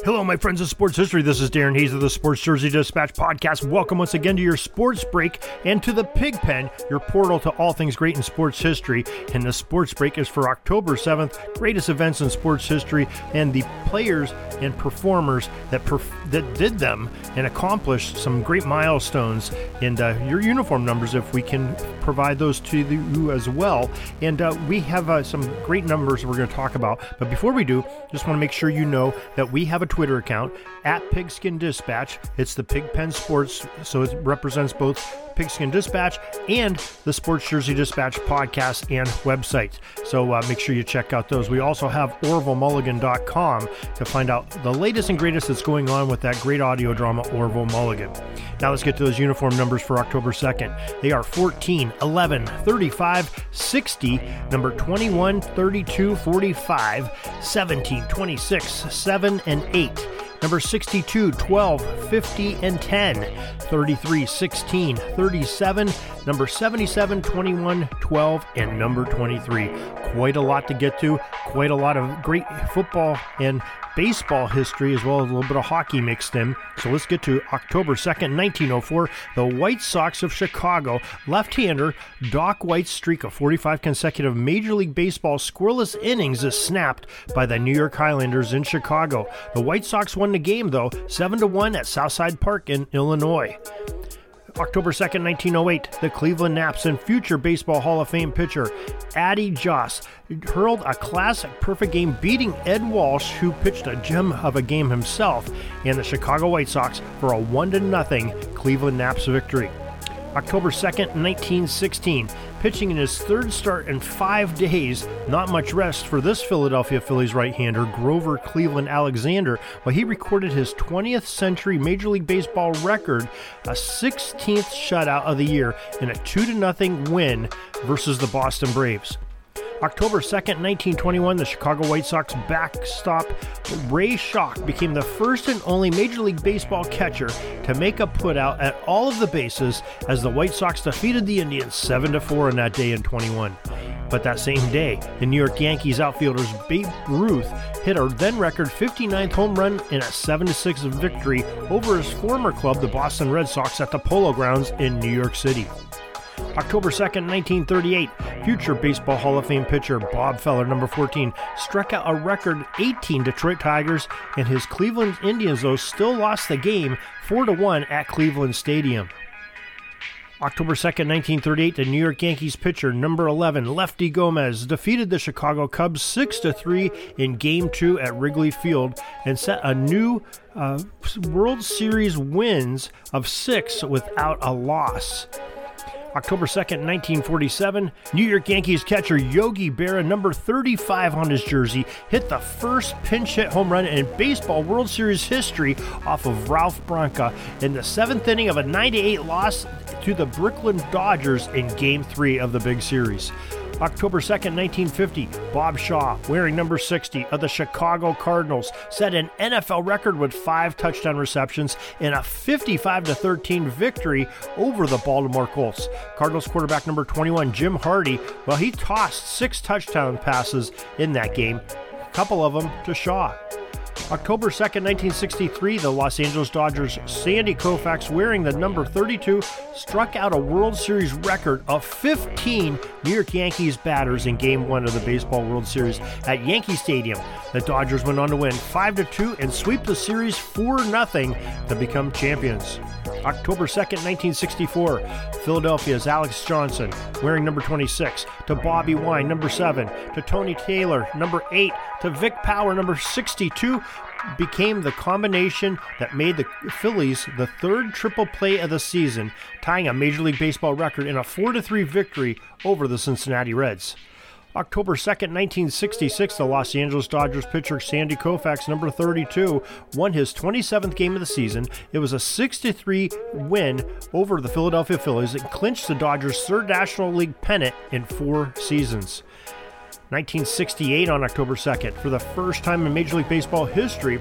Hello, my friends of sports history. This is Darren Hayes of the Sports Jersey Dispatch podcast. Welcome once again to your sports break and to the Pig Pen, your portal to all things great in sports history. And the sports break is for October 7th, greatest events in sports history, and the players and performers that perf- that did them and accomplished some great milestones. And uh, your uniform numbers, if we can provide those to you as well. And uh, we have uh, some great numbers we're going to talk about. But before we do, just want to make sure you know that we have a Twitter account at Pigskin Dispatch. It's the Pigpen Sports, so it represents both Pigskin Dispatch and the Sports Jersey Dispatch podcast and website. So uh, make sure you check out those. We also have OrvilleMulligan.com to find out the latest and greatest that's going on with that great audio drama, Orville Mulligan. Now let's get to those uniform numbers for October 2nd. They are 14, 11, 35, 60, number 21, 32, 45, 17, 26, 7, and 8 number 62, 12, 50, and 10, 33, 16, 37, number 77, 21, 12, and number 23. Quite a lot to get to, quite a lot of great football and baseball history as well as a little bit of hockey mixed in. So let's get to October 2nd, 1904. The White Sox of Chicago, left hander Doc White's streak of 45 consecutive Major League Baseball scoreless innings is snapped by the New York Highlanders in Chicago. The White Sox won the game, though, 7 1 at Southside Park in Illinois. October 2nd, 1908, the Cleveland Naps and future Baseball Hall of Fame pitcher Addie Joss hurled a classic perfect game, beating Ed Walsh, who pitched a gem of a game himself, and the Chicago White Sox for a 1 0 Cleveland Naps victory. October 2nd, 1916. Pitching in his third start in five days, not much rest for this Philadelphia Phillies right hander, Grover Cleveland Alexander, while he recorded his 20th century Major League Baseball record, a 16th shutout of the year, in a 2 0 win versus the Boston Braves. October 2nd, 1921, the Chicago White Sox backstop Ray Schalk became the first and only Major League Baseball catcher to make a putout at all of the bases as the White Sox defeated the Indians 7 4 on that day in 21. But that same day, the New York Yankees outfielders Babe Ruth hit a then record 59th home run in a 7 6 victory over his former club, the Boston Red Sox, at the Polo Grounds in New York City. October 2nd, 1938, future Baseball Hall of Fame pitcher Bob Feller, number 14, struck out a record 18 Detroit Tigers, and his Cleveland Indians, though, still lost the game 4 1 at Cleveland Stadium. October 2nd, 1938, the New York Yankees pitcher number 11, Lefty Gomez, defeated the Chicago Cubs 6 3 in Game 2 at Wrigley Field and set a new uh, World Series wins of 6 without a loss. October 2nd, 1947, New York Yankees catcher Yogi Berra, number 35 on his jersey, hit the first pinch hit home run in baseball World Series history off of Ralph Branca in the seventh inning of a 98 loss to the Brooklyn Dodgers in Game 3 of the big series. October 2nd, 1950, Bob Shaw, wearing number 60 of the Chicago Cardinals, set an NFL record with five touchdown receptions in a 55 13 victory over the Baltimore Colts. Cardinals quarterback number 21, Jim Hardy, well, he tossed six touchdown passes in that game, a couple of them to Shaw. October 2nd, 1963, the Los Angeles Dodgers' Sandy Koufax, wearing the number 32, struck out a World Series record of 15 New York Yankees batters in Game 1 of the Baseball World Series at Yankee Stadium. The Dodgers went on to win 5 2 and sweep the series 4 0 to become champions. October 2nd, 1964, Philadelphia's Alex Johnson, wearing number 26, to Bobby Wine, number 7, to Tony Taylor, number 8, to Vic Power, number 62, became the combination that made the Phillies the third triple play of the season, tying a Major League Baseball record in a 4 3 victory over the Cincinnati Reds. October 2nd, 1966, the Los Angeles Dodgers pitcher Sandy Koufax, number 32, won his 27th game of the season. It was a 63 win over the Philadelphia Phillies and clinched the Dodgers' third National League pennant in four seasons. 1968 on October 2nd, for the first time in Major League Baseball history,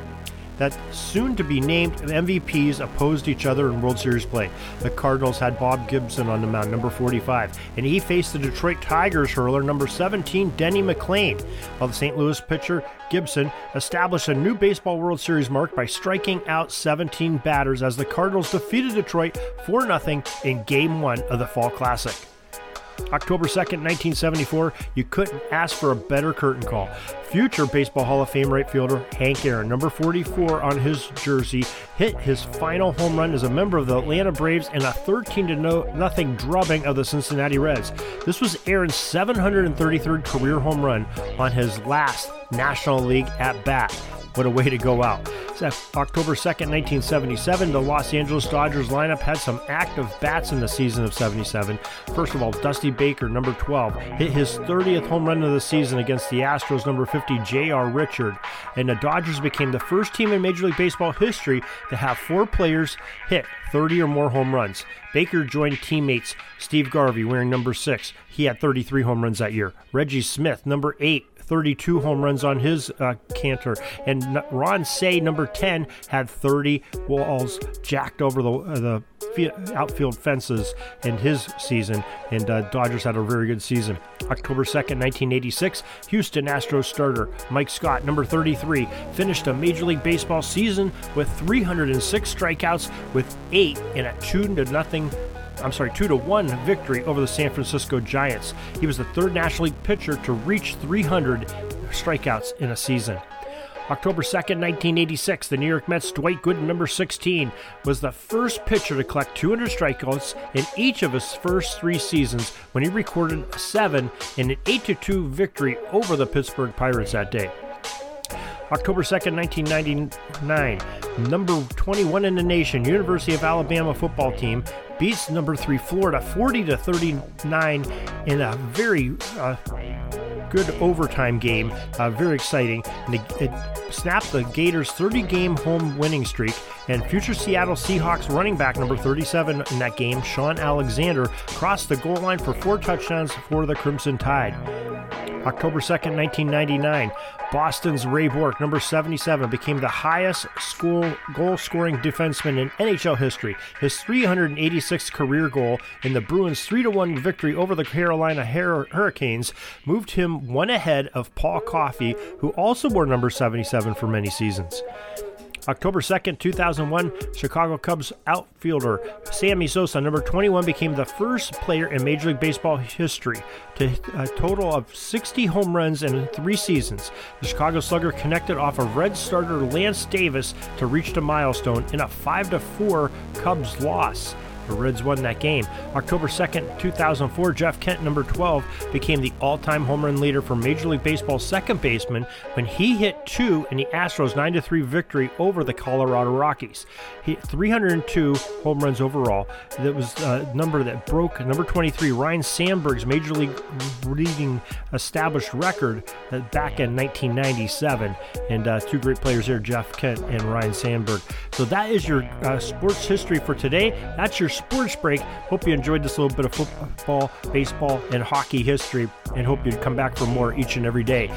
that soon to be named MVPs opposed each other in World Series play. The Cardinals had Bob Gibson on the mound, number 45, and he faced the Detroit Tigers hurler, number 17, Denny McLain, while the St. Louis pitcher Gibson established a new Baseball World Series mark by striking out 17 batters as the Cardinals defeated Detroit 4 0 in Game 1 of the Fall Classic. October 2nd, 1974, you couldn't ask for a better curtain call. Future Baseball Hall of Fame right fielder Hank Aaron, number 44 on his jersey, hit his final home run as a member of the Atlanta Braves in a 13 to nothing drubbing of the Cincinnati Reds. This was Aaron's 733rd career home run on his last National League at bat. What a way to go out. October 2nd, 1977, the Los Angeles Dodgers lineup had some active bats in the season of 77. First of all, Dusty Baker, number 12, hit his 30th home run of the season against the Astros, number 50, J.R. Richard. And the Dodgers became the first team in Major League Baseball history to have four players hit 30 or more home runs. Baker joined teammates Steve Garvey, wearing number 6. He had 33 home runs that year. Reggie Smith, number 8, 32 home runs on his uh, canter. And Ron Cey, number 10, had 30 walls jacked over the, uh, the outfield fences in his season. And uh, Dodgers had a very good season. October 2nd, 1986, Houston Astros starter Mike Scott, number 33, finished a Major League Baseball season with 306 strikeouts with eight in a 2 to nothing I'm sorry, two to one victory over the San Francisco Giants. He was the third National League pitcher to reach 300 strikeouts in a season. October 2nd, 1986, the New York Mets' Dwight Gooden, number 16, was the first pitcher to collect 200 strikeouts in each of his first three seasons when he recorded seven in an 8 2 victory over the Pittsburgh Pirates that day. October 2nd, 1999, number 21 in the nation, University of Alabama football team beats number 3 Florida 40 to 39 in a very uh, good overtime game. Uh, very exciting. And it, it snapped the Gators' 30 game home winning streak. And future Seattle Seahawks running back number 37 in that game, Shaun Alexander, crossed the goal line for four touchdowns for the Crimson Tide. October 2nd, 1999, Boston's Ray Bourque, number 77, became the highest school goal scoring defenseman in NHL history. His 386th career goal in the Bruins' 3 1 victory over the Carolina Hurricanes moved him one ahead of Paul Coffey, who also wore number 77 for many seasons. October 2nd, 2001, Chicago Cubs outfielder Sammy Sosa, number 21, became the first player in Major League Baseball history to a total of 60 home runs in three seasons. The Chicago Slugger connected off of Red starter Lance Davis to reach the milestone in a 5 4 Cubs loss. The Reds won that game. October 2nd, 2004, Jeff Kent, number 12, became the all time home run leader for Major League Baseball's second baseman when he hit two in the Astros' 9 3 victory over the Colorado Rockies. He 302 home runs overall. That was a number that broke number 23, Ryne Sandberg's Major League leading established record back in 1997. And uh, two great players there, Jeff Kent and Ryne Sandberg. So that is your uh, sports history for today. That's your sports break. Hope you enjoyed this little bit of football, baseball, and hockey history, and hope you'd come back for more each and every day.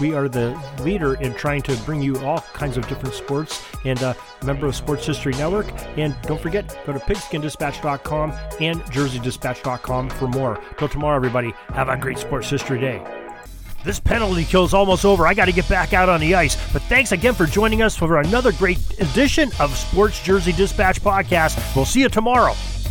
We are the leader in trying to bring you all kinds of different sports and uh, member of Sports History Network. And don't forget, go to pigskindispatch.com and jerseydispatch.com for more. Till tomorrow, everybody, have a great sports history day. This penalty kill is almost over. I got to get back out on the ice. But thanks again for joining us for another great edition of Sports Jersey Dispatch Podcast. We'll see you tomorrow.